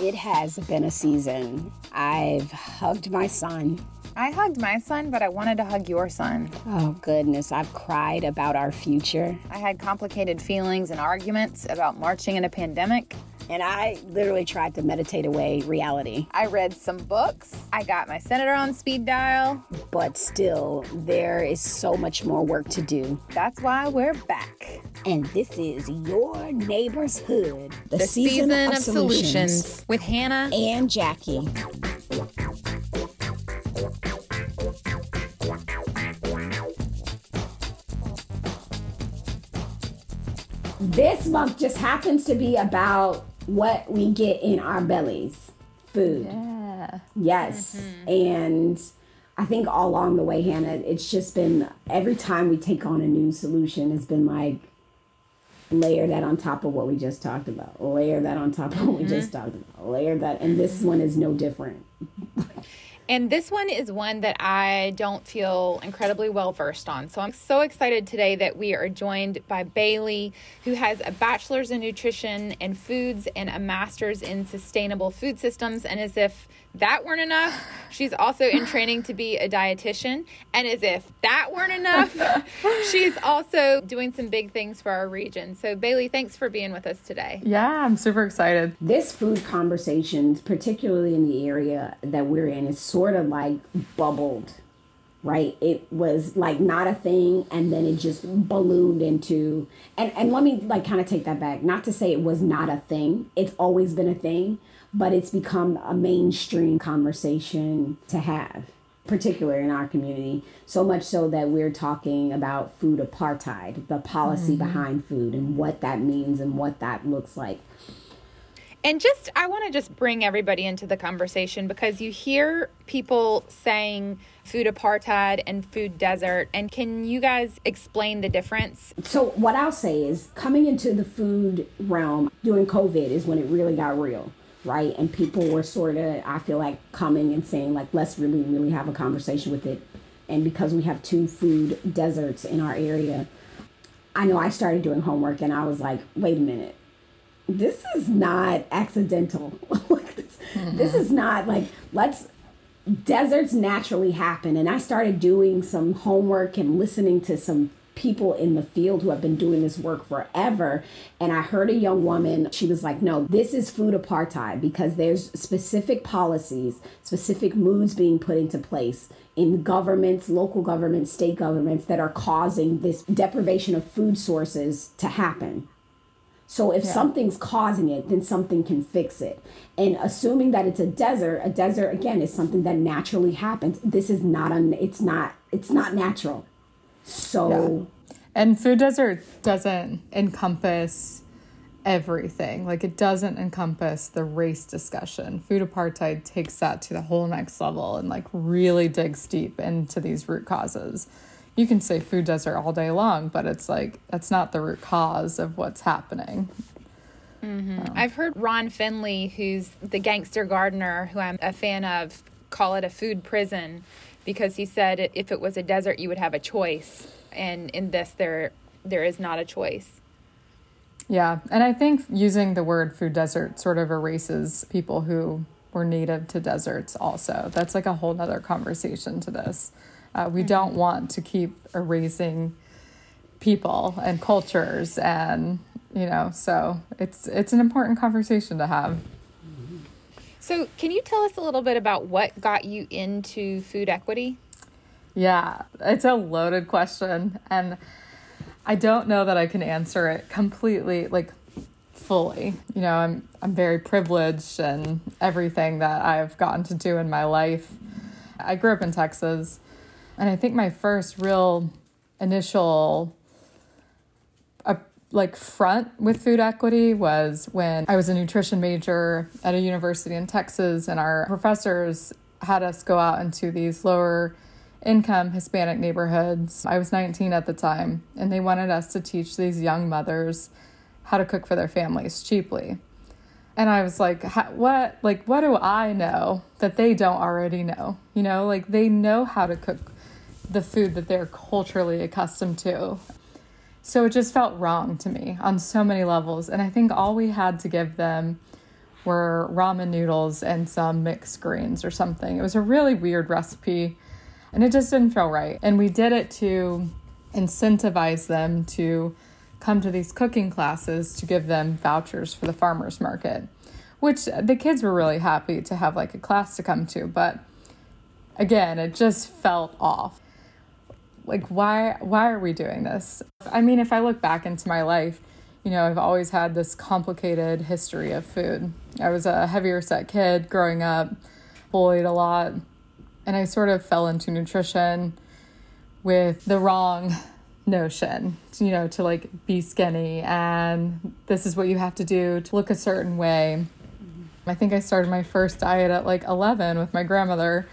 It has been a season. I've hugged my son. I hugged my son, but I wanted to hug your son. Oh, goodness. I've cried about our future. I had complicated feelings and arguments about marching in a pandemic. And I literally tried to meditate away reality. I read some books. I got my senator on speed dial. But still, there is so much more work to do. That's why we're back. And this is Your Neighbor's Hood, the, the season, season, of, of solutions. solutions with Hannah and Jackie. This month just happens to be about what we get in our bellies food. Yeah. Yes. Mm-hmm. And I think all along the way, Hannah, it's just been every time we take on a new solution, it's been like layer that on top of what we just talked about, layer that on top of what mm-hmm. we just talked about, layer that. And this one is no different. And this one is one that I don't feel incredibly well versed on. So I'm so excited today that we are joined by Bailey, who has a bachelor's in nutrition and foods and a master's in sustainable food systems. And as if that weren't enough, she's also in training to be a dietitian. And as if that weren't enough, she's also doing some big things for our region. So, Bailey, thanks for being with us today. Yeah, I'm super excited. This food conversations, particularly in the area that we're in, is sort of like bubbled right it was like not a thing and then it just ballooned into and and let me like kind of take that back not to say it was not a thing it's always been a thing but it's become a mainstream conversation to have, particularly in our community. So much so that we're talking about food apartheid, the policy mm-hmm. behind food, and what that means and what that looks like. And just, I want to just bring everybody into the conversation because you hear people saying food apartheid and food desert. And can you guys explain the difference? So, what I'll say is coming into the food realm during COVID is when it really got real right? And people were sort of, I feel like, coming and saying, like, let's really, really have a conversation with it. And because we have two food deserts in our area, I know I started doing homework and I was like, wait a minute, this is not accidental. this, mm-hmm. this is not like, let's, deserts naturally happen. And I started doing some homework and listening to some people in the field who have been doing this work forever. And I heard a young woman, she was like, no, this is food apartheid because there's specific policies, specific moves being put into place in governments, local governments, state governments that are causing this deprivation of food sources to happen. So if yeah. something's causing it, then something can fix it. And assuming that it's a desert, a desert again is something that naturally happens. This is not un, it's not it's not natural. So, yeah. and food desert doesn't encompass everything. Like it doesn't encompass the race discussion. Food apartheid takes that to the whole next level and like really digs deep into these root causes. You can say food desert all day long, but it's like that's not the root cause of what's happening. Mm-hmm. I've heard Ron Finley, who's the gangster gardener, who I'm a fan of, call it a food prison because he said if it was a desert, you would have a choice, and in this, there there is not a choice. Yeah, and I think using the word food desert sort of erases people who were native to deserts. Also, that's like a whole nother conversation to this. Uh, we mm-hmm. don't want to keep erasing people and cultures and you know so it's it's an important conversation to have so, can you tell us a little bit about what got you into food equity? Yeah, it's a loaded question. And I don't know that I can answer it completely, like fully. You know, I'm, I'm very privileged and everything that I've gotten to do in my life. I grew up in Texas, and I think my first real initial like front with food equity was when I was a nutrition major at a university in Texas and our professors had us go out into these lower income Hispanic neighborhoods. I was 19 at the time and they wanted us to teach these young mothers how to cook for their families cheaply. And I was like, what like what do I know that they don't already know? You know, like they know how to cook the food that they're culturally accustomed to. So it just felt wrong to me on so many levels. And I think all we had to give them were ramen noodles and some mixed greens or something. It was a really weird recipe and it just didn't feel right. And we did it to incentivize them to come to these cooking classes to give them vouchers for the farmers market, which the kids were really happy to have like a class to come to, but again, it just felt off. Like why why are we doing this? I mean, if I look back into my life, you know, I've always had this complicated history of food. I was a heavier set kid growing up, bullied a lot, and I sort of fell into nutrition with the wrong notion, you know, to like be skinny and this is what you have to do to look a certain way. I think I started my first diet at like 11 with my grandmother,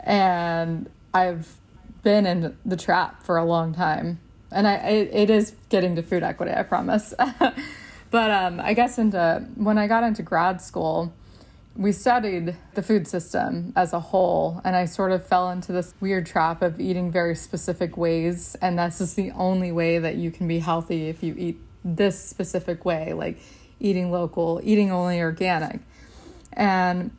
and I've been in the trap for a long time. And I, it, it is getting to food equity, I promise. but um, I guess into when I got into grad school, we studied the food system as a whole, and I sort of fell into this weird trap of eating very specific ways, and that's just the only way that you can be healthy if you eat this specific way, like eating local, eating only organic. And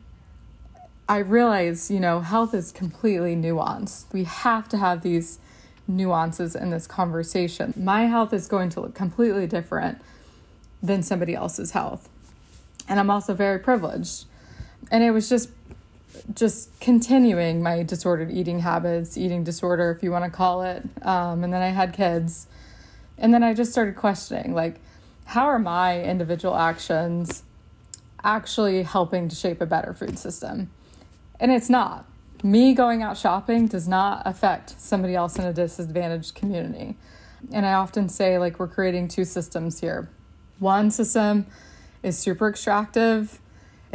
I realize, you know, health is completely nuanced. We have to have these nuances in this conversation. My health is going to look completely different than somebody else's health. And I'm also very privileged and it was just just continuing my disordered eating habits, eating disorder, if you want to call it. Um, and then I had kids. And then I just started questioning like, how are my individual actions actually helping to shape a better food system? And it's not. Me going out shopping does not affect somebody else in a disadvantaged community. And I often say, like, we're creating two systems here. One system is super extractive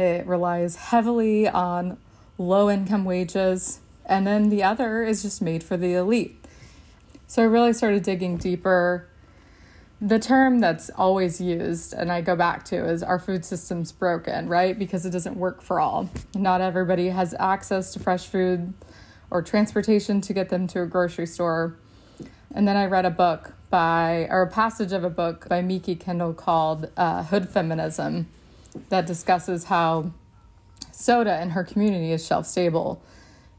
it relies heavily on low income wages. And then the other is just made for the elite. So I really started digging deeper. The term that's always used, and I go back to, is our food system's broken, right? Because it doesn't work for all. Not everybody has access to fresh food or transportation to get them to a grocery store. And then I read a book by, or a passage of a book by Mikki Kendall called uh, Hood Feminism that discusses how soda in her community is shelf stable.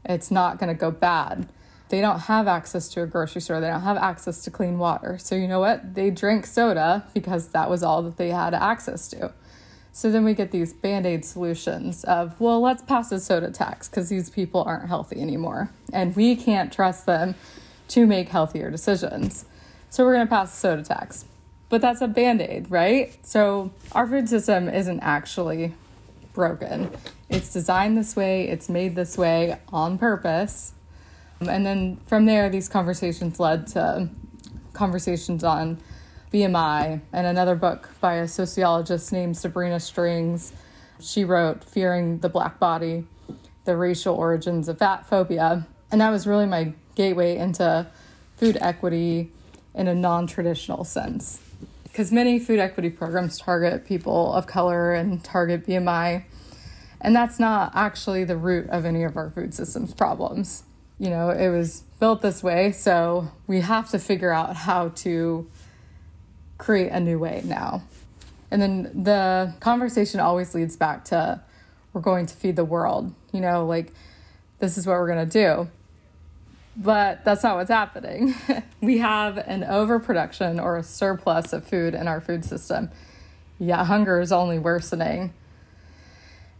It's not going to go bad. They don't have access to a grocery store. They don't have access to clean water. So, you know what? They drink soda because that was all that they had access to. So then we get these band aid solutions of, well, let's pass a soda tax because these people aren't healthy anymore. And we can't trust them to make healthier decisions. So we're going to pass a soda tax but that's a band aid, right? So our food system isn't actually broken. It's designed this way, it's made this way on purpose. And then from there, these conversations led to conversations on BMI and another book by a sociologist named Sabrina Strings. She wrote Fearing the Black Body The Racial Origins of Fat Phobia. And that was really my gateway into food equity in a non traditional sense because many food equity programs target people of color and target BMI. And that's not actually the root of any of our food systems problems. You know, it was built this way, so we have to figure out how to create a new way now. And then the conversation always leads back to we're going to feed the world. You know, like this is what we're going to do. But that's not what's happening. we have an overproduction or a surplus of food in our food system. Yeah, hunger is only worsening.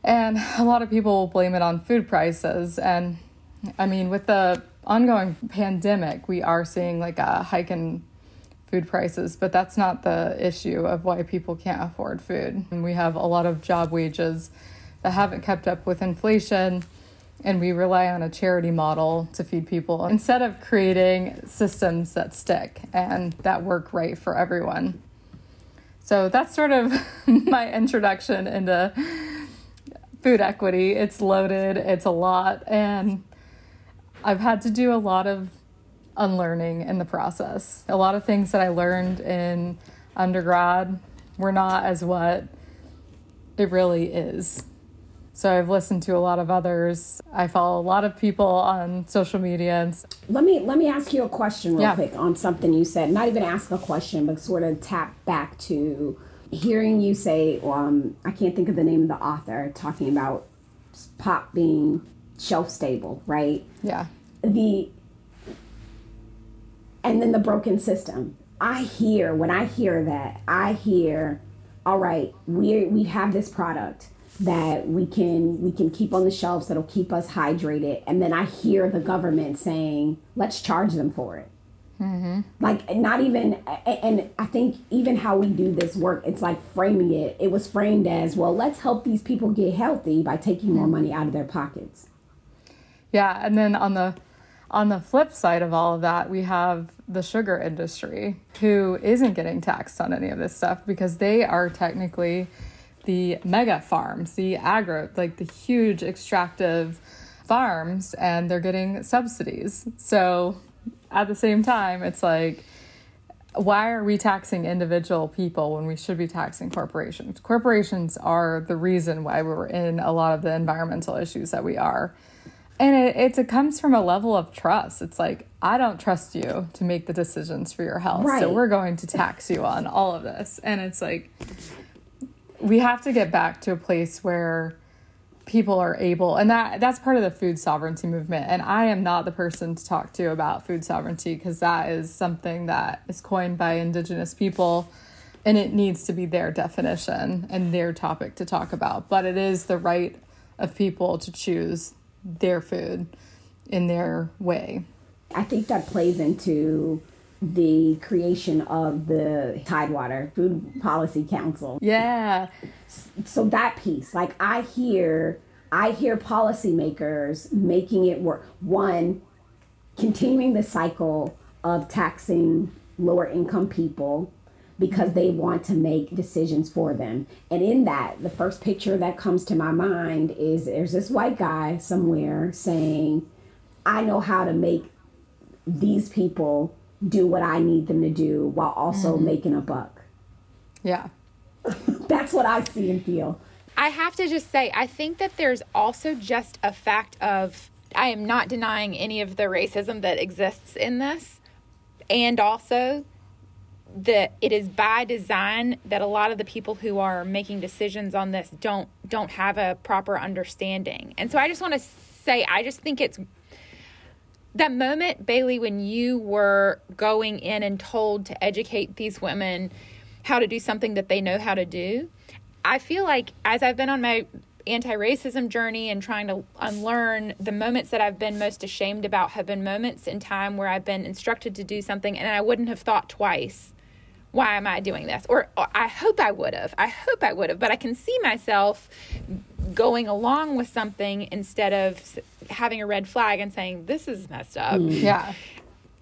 And a lot of people will blame it on food prices. And I mean, with the ongoing pandemic, we are seeing like a hike in food prices, but that's not the issue of why people can't afford food. And we have a lot of job wages that haven't kept up with inflation and we rely on a charity model to feed people instead of creating systems that stick and that work right for everyone. So that's sort of my introduction into food equity. It's loaded, it's a lot, and I've had to do a lot of unlearning in the process. A lot of things that I learned in undergrad were not as what it really is. So I've listened to a lot of others. I follow a lot of people on social media. And... Let me let me ask you a question real yeah. quick on something you said. Not even ask a question, but sort of tap back to hearing you say, um, I can't think of the name of the author talking about pop being shelf stable, right? Yeah. The and then the broken system. I hear when I hear that, I hear, all right, we we have this product that we can we can keep on the shelves that'll keep us hydrated, and then I hear the government saying, let's charge them for it. Mm-hmm. Like not even, and I think even how we do this work, it's like framing it. It was framed as well. Let's help these people get healthy by taking more money out of their pockets. Yeah, and then on the on the flip side of all of that, we have the sugar industry who isn't getting taxed on any of this stuff because they are technically the mega farms, the agro, like the huge extractive farms, and they're getting subsidies. So at the same time, it's like, why are we taxing individual people when we should be taxing corporations? Corporations are the reason why we're in a lot of the environmental issues that we are. And it, it, comes from a level of trust. It's like, I don't trust you to make the decisions for your health. Right. So we're going to tax you on all of this. And it's like, we have to get back to a place where people are able and that that's part of the food sovereignty movement and i am not the person to talk to about food sovereignty because that is something that is coined by indigenous people and it needs to be their definition and their topic to talk about but it is the right of people to choose their food in their way. I think that plays into the creation of the Tidewater Food Policy Council. Yeah. So that piece, like I hear I hear policymakers making it work. One, continuing the cycle of taxing lower income people because they want to make decisions for them. And in that, the first picture that comes to my mind is there's this white guy somewhere saying, I know how to make these people do what I need them to do while also mm-hmm. making a buck. Yeah. That's what I see and feel. I have to just say, I think that there's also just a fact of, I am not denying any of the racism that exists in this. And also, that it is by design that a lot of the people who are making decisions on this don't don't have a proper understanding. And so I just want to say I just think it's that moment Bailey when you were going in and told to educate these women how to do something that they know how to do. I feel like as I've been on my anti-racism journey and trying to unlearn the moments that I've been most ashamed about have been moments in time where I've been instructed to do something and I wouldn't have thought twice why am I doing this? Or, or I hope I would have. I hope I would have. But I can see myself going along with something instead of having a red flag and saying, this is messed up. Mm. Yeah.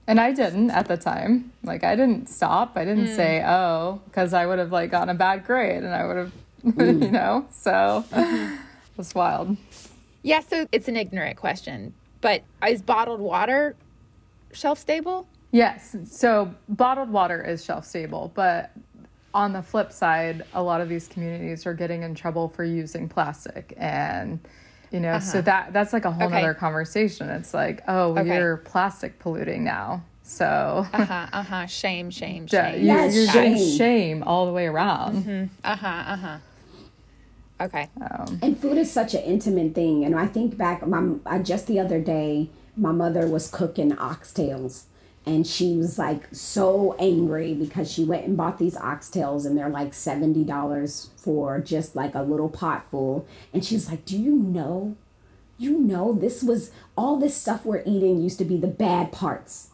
And I didn't at the time. Like, I didn't stop. I didn't mm. say, oh, because I would have, like, gotten a bad grade and I would have, mm. you know? So mm-hmm. it's wild. Yeah. So it's an ignorant question. But is bottled water shelf stable? Yes. So bottled water is shelf stable, but on the flip side, a lot of these communities are getting in trouble for using plastic and you know, uh-huh. so that that's like a whole okay. other conversation. It's like, oh, okay. you're plastic polluting now. So uh-huh, uh-huh. Shame, shame, shame. You're, you're getting shame all the way around. Mm-hmm. Uh-huh, uh-huh. Okay. Um, and food is such an intimate thing. And I think back, my I, just the other day, my mother was cooking oxtails and she was like so angry because she went and bought these oxtails and they're like $70 for just like a little pot full and she was like do you know you know this was all this stuff we're eating used to be the bad parts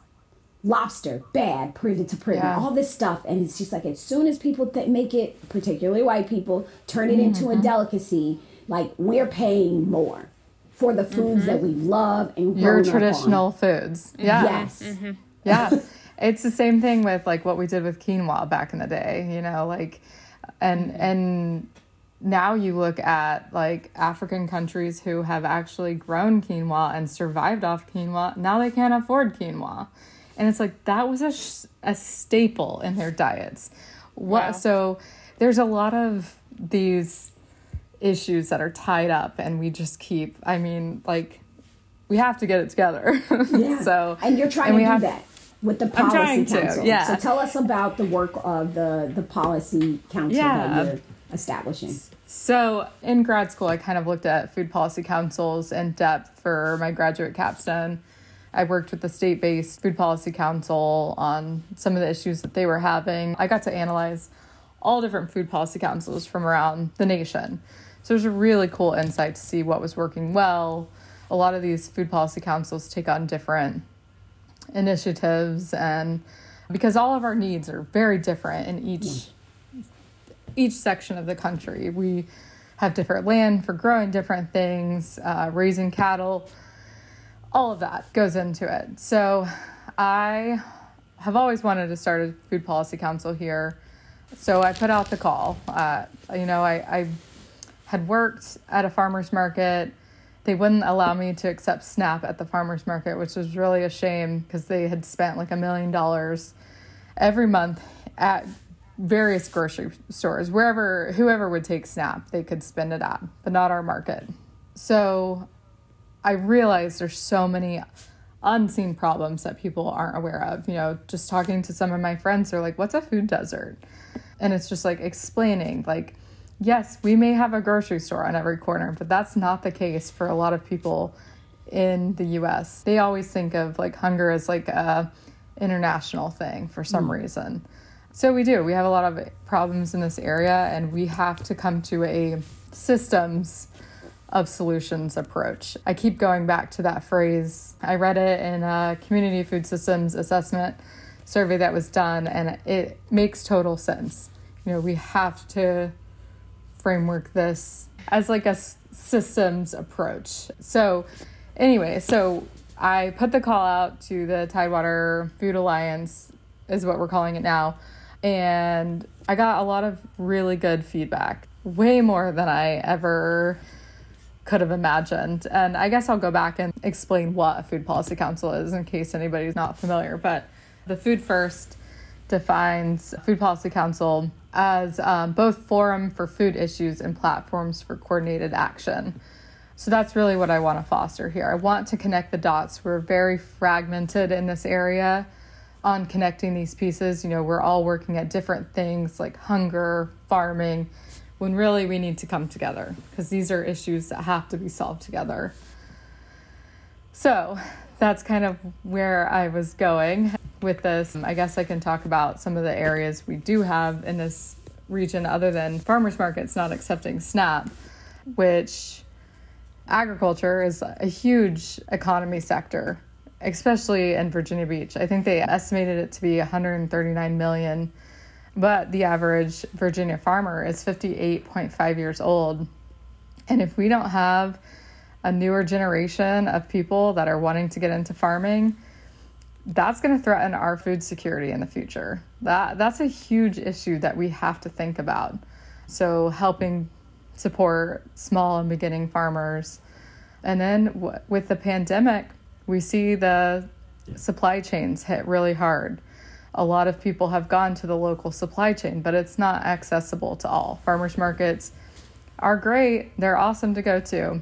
lobster bad privy to privy yeah. all this stuff and it's just like as soon as people th- make it particularly white people turn it mm-hmm. into a mm-hmm. delicacy like we're paying more for the foods mm-hmm. that we love and your traditional foods yeah yes mm-hmm yeah. it's the same thing with like what we did with quinoa back in the day, you know, like and and now you look at like African countries who have actually grown quinoa and survived off quinoa. Now they can't afford quinoa. And it's like that was a, a staple in their diets. What wow. so there's a lot of these issues that are tied up and we just keep I mean like we have to get it together. Yeah. so and you're trying and to do have, that with the policy council. to, yeah. So tell us about the work of the the policy council Yeah. that you're establishing. So in grad school, I kind of looked at food policy councils in depth for my graduate capstone. I worked with the state based food policy council on some of the issues that they were having. I got to analyze all different food policy councils from around the nation. So it was a really cool insight to see what was working well. A lot of these food policy councils take on different initiatives and because all of our needs are very different in each each section of the country. We have different land for growing different things, uh, raising cattle, all of that goes into it. So I have always wanted to start a food policy council here. So I put out the call. Uh, you know, I, I had worked at a farmer's market. They wouldn't allow me to accept SNAP at the farmer's market, which was really a shame because they had spent like a million dollars every month at various grocery stores, wherever whoever would take SNAP, they could spend it at, but not our market. So I realized there's so many unseen problems that people aren't aware of. You know, just talking to some of my friends, they're like, "What's a food desert?" And it's just like explaining, like, yes, we may have a grocery store on every corner, but that's not the case for a lot of people in the U.S. They always think of like hunger as like a international thing for some hmm. reason. So we do. We have a lot of problems in this area, and we have to come to a systems of solutions approach. I keep going back to that phrase. I read it in a community food systems assessment survey that was done, and it makes total sense. You know, we have to framework this as like a systems approach. So, anyway, so I put the call out to the Tidewater Food Alliance, is what we're calling it now, and I got a lot of really good feedback, way more than I ever could have imagined. And I guess I'll go back and explain what a food policy council is in case anybody's not familiar. But the Food First defines food policy council as um, both forum for food issues and platforms for coordinated action. So that's really what I want to foster here. I want to connect the dots. We're very fragmented in this area on connecting these pieces. You know, we're all working at different things like hunger, farming, when really we need to come together because these are issues that have to be solved together. So that's kind of where I was going with this. I guess I can talk about some of the areas we do have in this region other than farmers markets not accepting SNAP, which agriculture is a huge economy sector, especially in Virginia Beach. I think they estimated it to be 139 million, but the average Virginia farmer is 58.5 years old. And if we don't have a newer generation of people that are wanting to get into farming, that's going to threaten our food security in the future. That that's a huge issue that we have to think about. So helping support small and beginning farmers. And then w- with the pandemic, we see the supply chains hit really hard. A lot of people have gone to the local supply chain, but it's not accessible to all. Farmers markets are great, they're awesome to go to,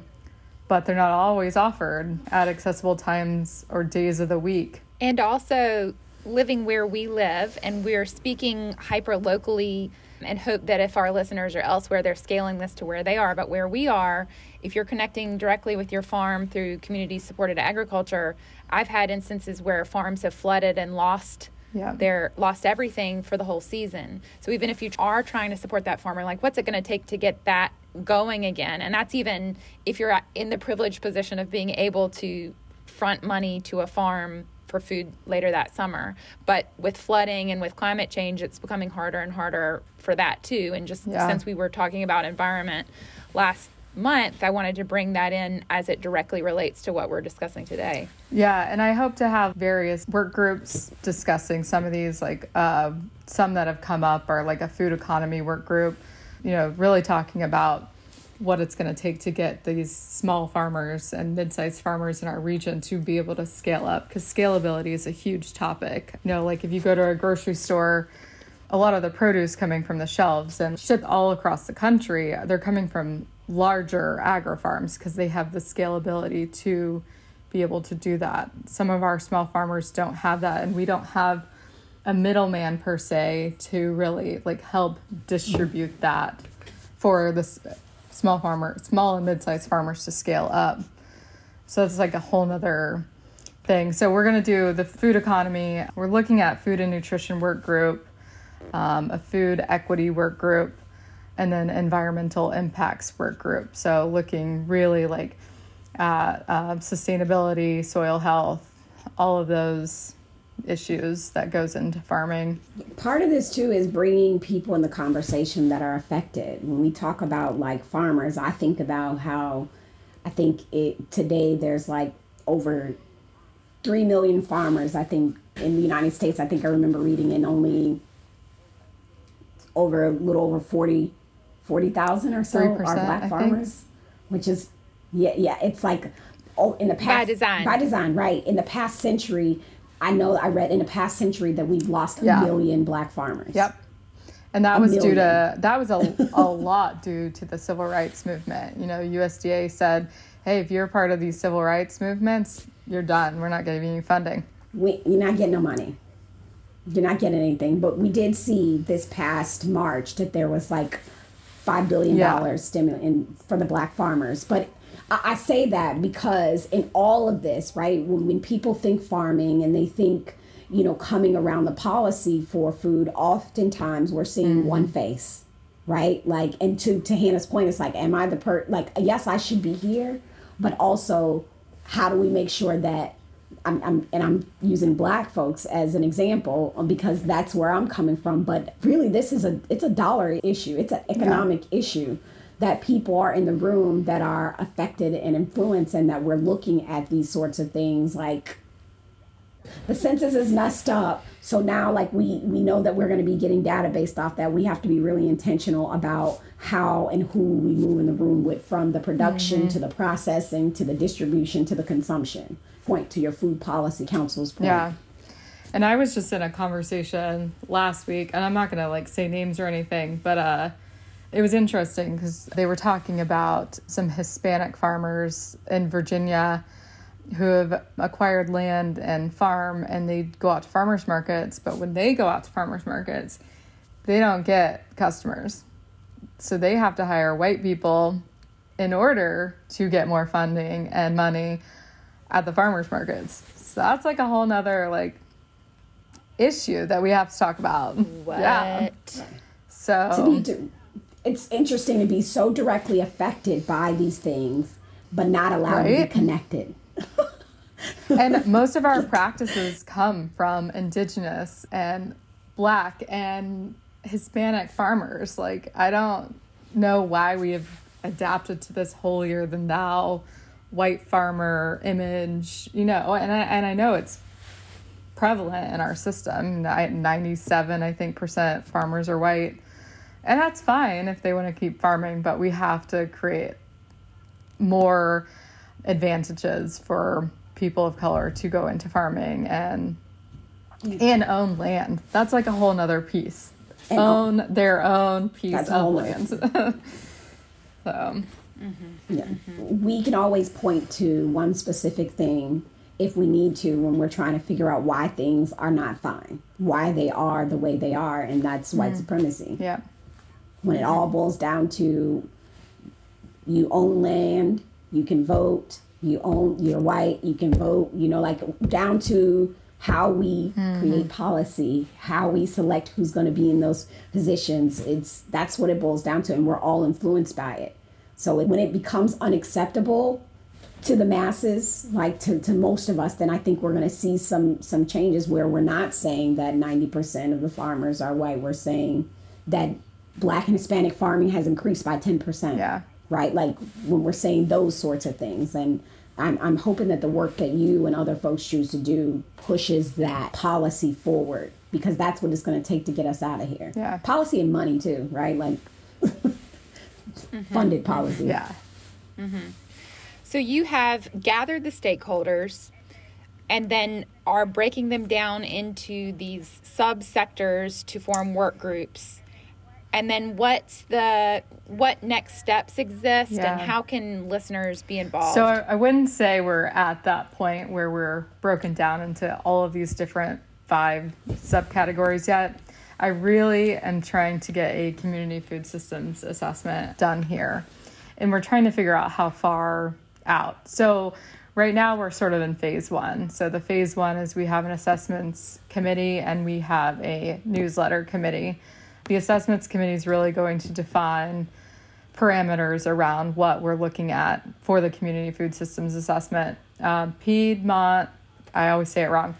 but they're not always offered at accessible times or days of the week. And also living where we live, and we're speaking hyper locally and hope that if our listeners are elsewhere, they're scaling this to where they are. But where we are, if you're connecting directly with your farm through community supported agriculture, I've had instances where farms have flooded and lost Yeah. they're lost everything for the whole season. So even if you are trying to support that farmer, like what's it going to take to get that going again? And that's even if you're in the privileged position of being able to front money to a farm for food later that summer. But with flooding and with climate change, it's becoming harder and harder for that too. And just Yeah. since we were talking about environment last month, I wanted to bring that in as it directly relates to what we're discussing today. Yeah, and I hope to have various work groups discussing some of these, like uh, some that have come up are like a food economy work group, you know, really talking about what it's going to take to get these small farmers and mid-sized farmers in our region to be able to scale up because scalability is a huge topic. You know, like if you go to a grocery store, a lot of the produce coming from the shelves and shipped all across the country, they're coming from larger agri farms because they have the scalability to be able to do that. Some of our small farmers don't have that, and we don't have a middleman per se to really like help distribute that for the small farmer, small and mid-sized farmers to scale up. So it's like a whole nother thing. So we're gonna do the food economy. We're looking at food and nutrition work group, um, a food equity work group, and then environmental impacts work group. So looking really like at uh, sustainability, soil health, all of those issues that goes into farming. Part of this too is bringing people in the conversation that are affected. When we talk about like farmers, I think about how I think it today there's like over 3 million farmers I think in the United States. I think I remember reading in only over a little over 40 40,000 or so are black farmers, which is yeah, yeah, it's like oh in the past By design. By design, right. In the past century, I know I read in the past century that we've lost a Yeah. million black farmers. Yep. And that A was due to that was a, a lot due to the civil rights movement. You know, USDA said, "Hey, if you're part of these civil rights movements, you're done. We're not giving you funding." We, you're not getting no money. You're not getting anything. But we did see this past March that there was like five billion Yeah. dollars stimulus in, for the black farmers. But I, say that because in all of this, right, when, when people think farming and they think, you know, coming around the policy for food, oftentimes we're seeing one face, right? Like, and to to Hannah's point, it's like, am I the per like? Yes, I should be here, but also, how do we make sure that I'm, I'm and I'm using black folks as an example um, because that's where I'm coming from. But really, this is a it's a dollar issue. It's an economic issue that people are in the room that are affected and influenced, and that we're looking at these sorts of things like the census is messed up. So now, like we we know that we're going to be getting data based off that. We have to be really intentional about how and who we move in the room with, from the production to the processing to the distribution to the consumption. Point to your food policy council's point. Yeah. And I was just in a conversation last week, and I'm not going to like say names or anything, but uh, it was interesting because they were talking about some Hispanic farmers in Virginia who have acquired land and farm, and they go out to farmers markets. But when they go out to farmers markets, they don't get customers. So they have to hire white people in order to get more funding and money at the farmers markets. So that's like a whole nother like issue that we have to talk about. What? Yeah. So it's interesting to be so directly affected by these things but not allowed to be Right? connected and most of our practices come from indigenous and black and Hispanic farmers. Like I don't know why we have adapted to this holier than thou white farmer image, you know, and I and I know it's prevalent in our system. Ni- 97 I think percent farmers are white. And that's fine if they want to keep farming, but we have to create more advantages for people of color to go into farming and and own land. That's like a whole nother piece. And own their own piece of land. so mm-hmm. Yeah. Mm-hmm. We can always point to one specific thing if we need to when we're trying to figure out why things are not fine, why they are the way they are, and that's white mm. supremacy. yeah. When it mm-hmm. all boils down to you own land, you can vote, you own, you're white, you can vote, you know, like down to how we mm-hmm. create policy, how we select who's going to be in those positions. It's that's what it boils down to, and we're all influenced by it. So when it becomes unacceptable to the masses, like to, to most of us, then I think we're going to see some some changes where we're not saying that 90% of the farmers are white. We're saying that black and Hispanic farming has increased by 10%. Yeah. Right? Like when we're saying those sorts of things. And I'm, I'm hoping that the work that you and other folks choose to do pushes that policy forward because that's what it's going to take to get us out of here. Yeah. Policy and money too, right? Like funded policy. Yeah. Mm-hmm. So you have gathered the stakeholders and then are breaking them down into these subsectors to form work groups. And then what's the what next steps exist Yeah. and how can listeners be involved So I, I wouldn't say we're at that point where we're broken down into all of these different five subcategories yet. I really am trying to get a community food systems assessment done here. And we're trying to figure out how far out. So right now we're sort of in phase one. So the phase one is we have an assessments committee and we have a newsletter committee. The assessments committee is really going to define parameters around what we're looking at for the community food systems assessment. Uh, Piedmont, I always say it wrong.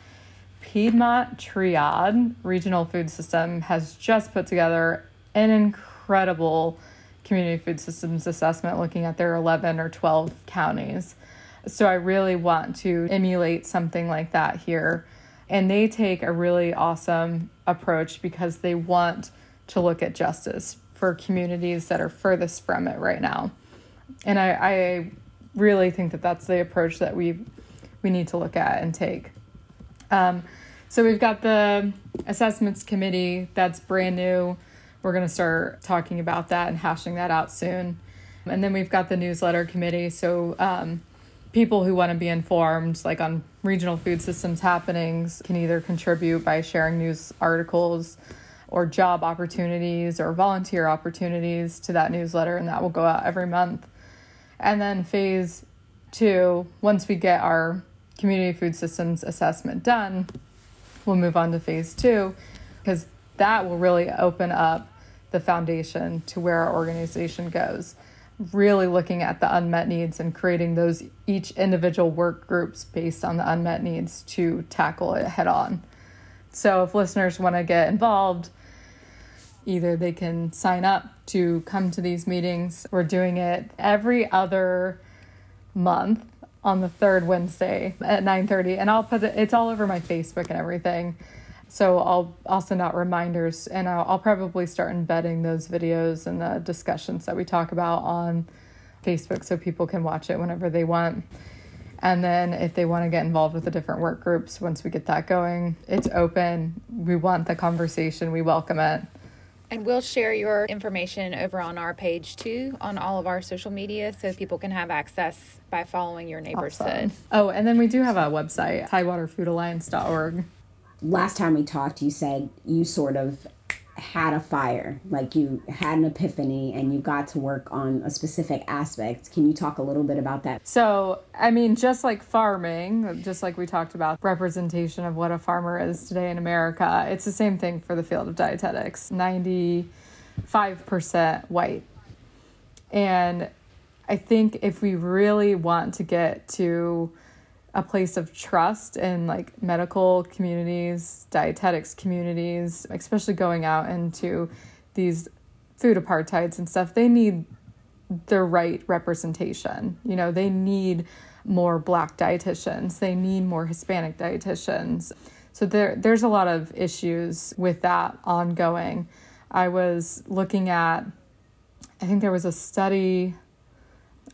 Piedmont Triad Regional Food System has just put together an incredible community food systems assessment looking at their 11 or 12 counties. So I really want to emulate something like that here. And they take a really awesome approach because they want to look at justice for communities that are furthest from it right now. And I, I really think that that's the approach that we we need to look at and take. Um, so we've got the assessments committee that's brand new. We're going to start talking about that and hashing that out soon. And then we've got the newsletter committee. So um, people who want to be informed, like on regional food systems happenings, can either contribute by sharing news articles or job opportunities or volunteer opportunities to that newsletter, and that will go out every month. And then phase two, once we get our community food systems assessment done, we'll move on to phase two because that will really open up the foundation to where our organization goes. Really looking at the unmet needs and creating those each individual work groups based on the unmet needs to tackle it head on. So if listeners want to get involved, either they can sign up to come to these meetings. We're doing it every other month on the third Wednesday at 9:30 and I'll put it it's all over my Facebook and everything. So I'll I'll send out reminders and I'll, I'll probably start embedding those videos and the discussions that we talk about on Facebook so people can watch it whenever they want. And then if they want to get involved with the different work groups, once we get that going, it's open. We want the conversation. We welcome it. And we'll share your information over on our page too, on all of our social media, so people can have access by following your neighbor's Awesome. food. Oh, and then we do have a website, tidewaterfoodalliance.org. last time we talked, you said you sort of had a fire, like you had an epiphany and you got to work on a specific aspect. Can you talk a little bit about that? So, I mean, just like farming, just like we talked about representation of what a farmer is today in America, it's the same thing for the field of dietetics 95% white. And I think if we really want to get to a place of trust in like medical communities, dietetics communities, especially going out into these food apartheids and stuff, they need the right representation. You know, they need more black dietitians, they need more Hispanic dietitians. So there there's a lot of issues with that ongoing. I was looking at I think there was a study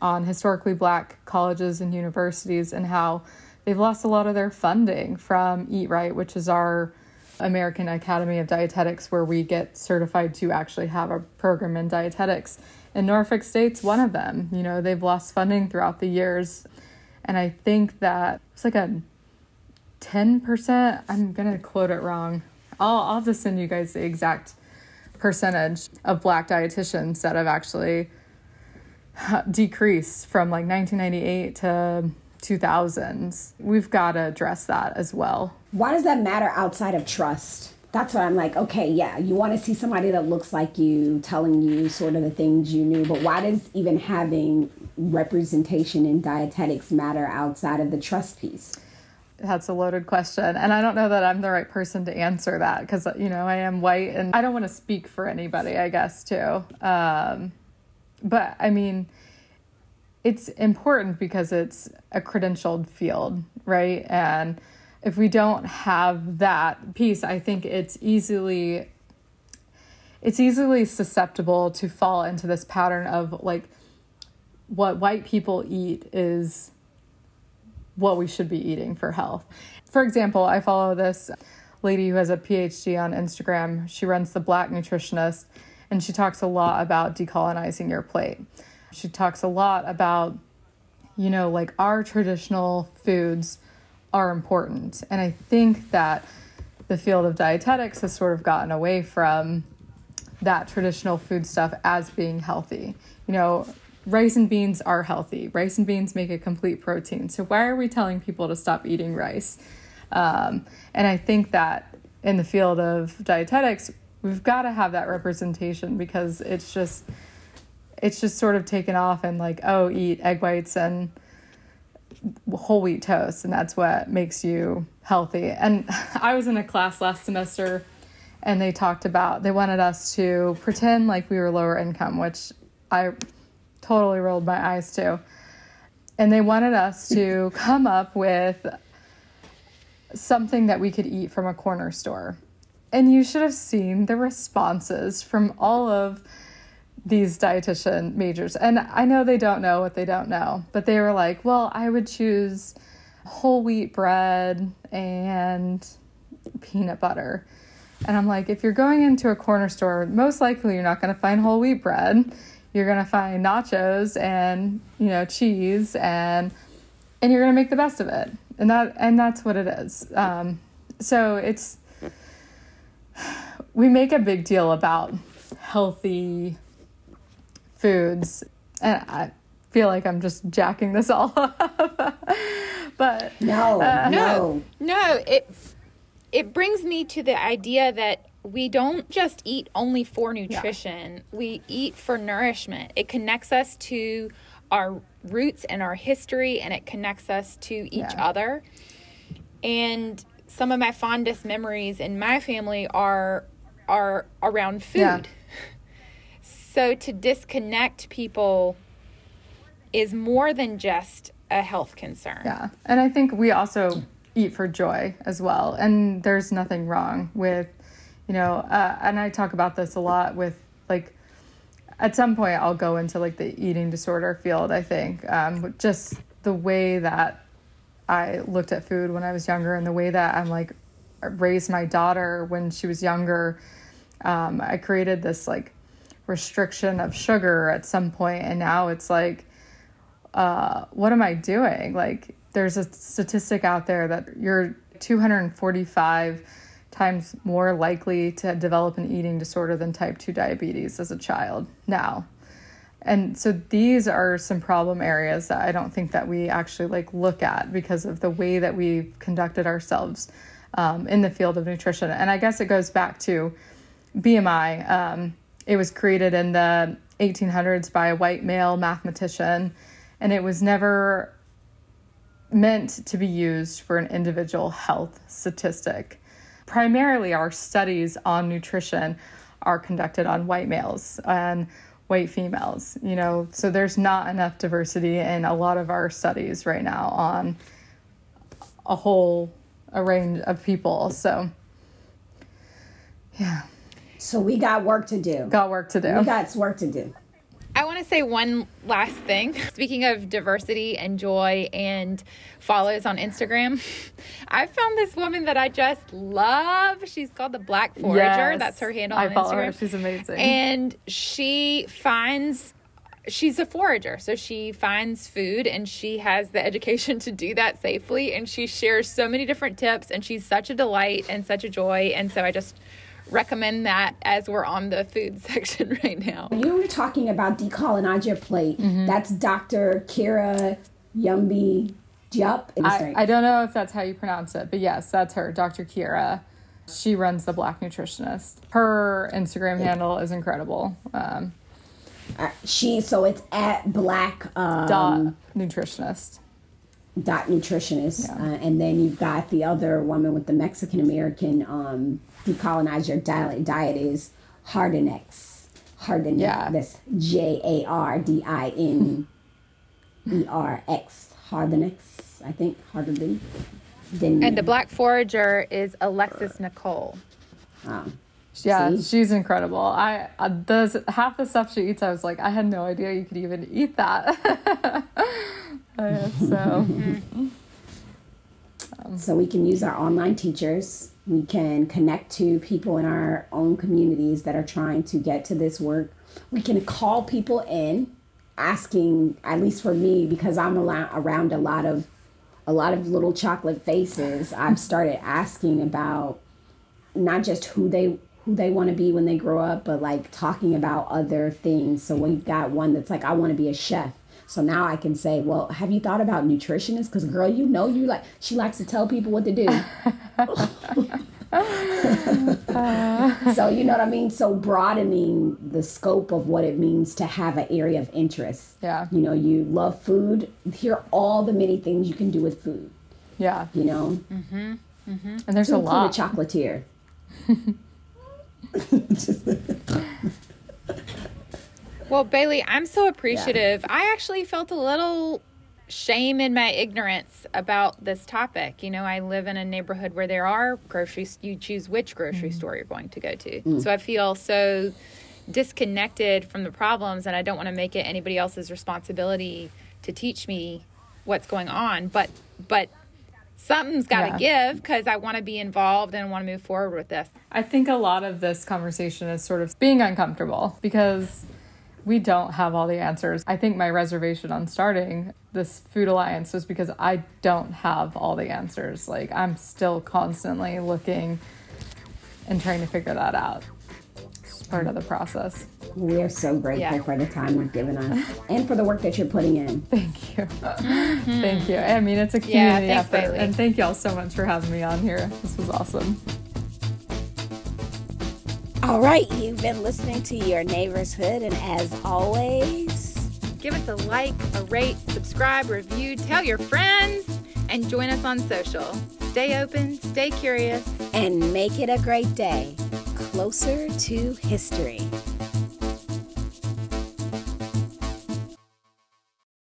on historically black colleges and universities and how they've lost a lot of their funding from Eat Right, which is our American Academy of Dietetics, where we get certified to actually have a program in dietetics. And Norfolk State's one of them. You know, they've lost funding throughout the years. And I think that it's like a 10%, I'm going to quote it wrong. I'll, I'll to send you guys the exact percentage of black dietitians that have actually decreased from like 1998 to 2000s. We've got to address that as well. Why does that matter outside of trust? That's what I'm like, okay, yeah, you want to see somebody that looks like you telling you sort of the things you knew, but why does even having representation in dietetics matter outside of the trust piece? That's a loaded question. And I don't know that I'm the right person to answer that because, you know, I am white and I don't want to speak for anybody, I guess, too. Um, but I mean, it's important because it's a credentialed field, right? And if we don't have that piece, I think it's easily it's easily susceptible to fall into this pattern of like what white people eat is what we should be eating for health. For example, I follow this lady who has a PhD on Instagram. She runs the Black Nutritionist And she talks a lot about decolonizing your plate. She talks a lot about, you know, like our traditional foods are important. And I think that the field of dietetics has sort of gotten away from that traditional food stuff as being healthy. You know, rice and beans are healthy. Rice and beans make a complete protein. So why are we telling people to stop eating rice? Um, and I think that in the field of dietetics, we've got to have that representation because it's just it's just sort of taken off and like oh eat egg whites and whole wheat toast and that's what makes you healthy. And i was in a class last semester and they talked about they wanted us to pretend like we were lower income which i totally rolled my eyes to. And they wanted us to come up with something that we could eat from a corner store and you should have seen the responses from all of these dietitian majors. And I know they don't know what they don't know, but they were like, well, I would choose whole wheat bread and peanut butter. And I'm like, if you're going into a corner store, most likely you're not going to find whole wheat bread. You're going to find nachos and, you know, cheese and and you're going to make the best of it. And that and that's what it is. Um, so it's we make a big deal about healthy foods and I feel like I'm just jacking this all up. but no, uh, no, no, it it brings me to the idea that we don't just eat only for nutrition. Yeah. We eat for nourishment. It connects us to our roots and our history and it connects us to each yeah. other. And some of my fondest memories in my family are are around food. Yeah. So to disconnect people is more than just a health concern. Yeah. And I think we also eat for joy as well. And there's nothing wrong with, you know, uh, and I talk about this a lot with like, at some point I'll go into like the eating disorder field, I think. Um, just the way that I looked at food when I was younger and the way that I'm like raised my daughter when she was younger. Um, I created this like restriction of sugar at some point, and now it's like, uh, what am I doing? Like, there's a statistic out there that you're 245 times more likely to develop an eating disorder than type 2 diabetes as a child now and so these are some problem areas that i don't think that we actually like look at because of the way that we've conducted ourselves um, in the field of nutrition. And i guess it goes back to bmi um, it was created in the 1800s by a white male mathematician and it was never meant to be used for an individual health statistic. Primarily our studies on nutrition are conducted on white males and white females, you know, so there's not enough diversity in a lot of our studies right now on a whole a range of people. So yeah. So we got work to do. Got work to do. We got work to do. I want to say one last thing. Speaking of diversity and joy and follows on Instagram, I found this woman that I just love. She's called the Black Forager. Yes, That's her handle I on follow Instagram. Her. She's amazing. And she finds she's a forager so she finds food and she has the education to do that safely and she shares so many different tips and she's such a delight and such a joy and so i just recommend that as we're on the food section right now. You were talking about decolonize your plate. Mm-hmm. That's Dr. Kira Yumbi Jup. I, I don't know if that's how you pronounce it, but yes, that's her, Dr. Kera. She runs the Black Nutritionist. Her Instagram yeah. handle is incredible. Um, uh, she so it's at Black um, dot nutritionist dot nutritionist, yeah. uh, and then you've got the other woman with the Mexican American um, decolonize your diet, diet is Jardinerx. Jardinerx. Yeah. That's J A R D I N E R X. Jardinerx, I think. Jardinerx. And the Black Forager is Alexis Nicole. Um, yeah, see? she's incredible. I uh, the half the stuff she eats, I was like, I had no idea you could even eat that. uh, so, so we can use our online teachers We can connect to people in our own communities that are trying to get to this work. We can call people in asking, at least for me, because I'm around a lot of a lot of little chocolate faces. I've started asking about not just who they who they want to be when they grow up, but like talking about other things. So we've got one that's like, I want to be a chef. So now I can say, well, have you thought about nutritionist? Because girl, you know you like she likes to tell people what to do. so you know what I mean? So broadening the scope of what it means to have an area of interest. Yeah. You know, you love food. Here are all the many things you can do with food. Yeah. You know? Mm-hmm. Mm-hmm. And there's a lot. A chocolatier. well, Bailey, I'm so appreciative. Yeah. I actually felt a little shame in my ignorance about this topic. You know, I live in a neighborhood where there are groceries, you choose which grocery mm. store you're going to go to. Mm. So I feel so disconnected from the problems, and I don't want to make it anybody else's responsibility to teach me what's going on. But, but, something's got to yeah. give because I want to be involved and want to move forward with this. I think a lot of this conversation is sort of being uncomfortable because we don't have all the answers. I think my reservation on starting this Food Alliance was because I don't have all the answers. Like, I'm still constantly looking and trying to figure that out. It's part of the process. We are so grateful yeah. for the time you've given us and for the work that you're putting in. Thank you. Mm-hmm. Thank you. I mean, it's a community yeah, thanks, effort. Bailey. And thank y'all so much for having me on here. This was awesome. All right, you've been listening to Your Neighbor's Hood, and as always, give us a like, a rate, subscribe, review, tell your friends, and join us on social. Stay open, stay curious, and make it a great day closer to history.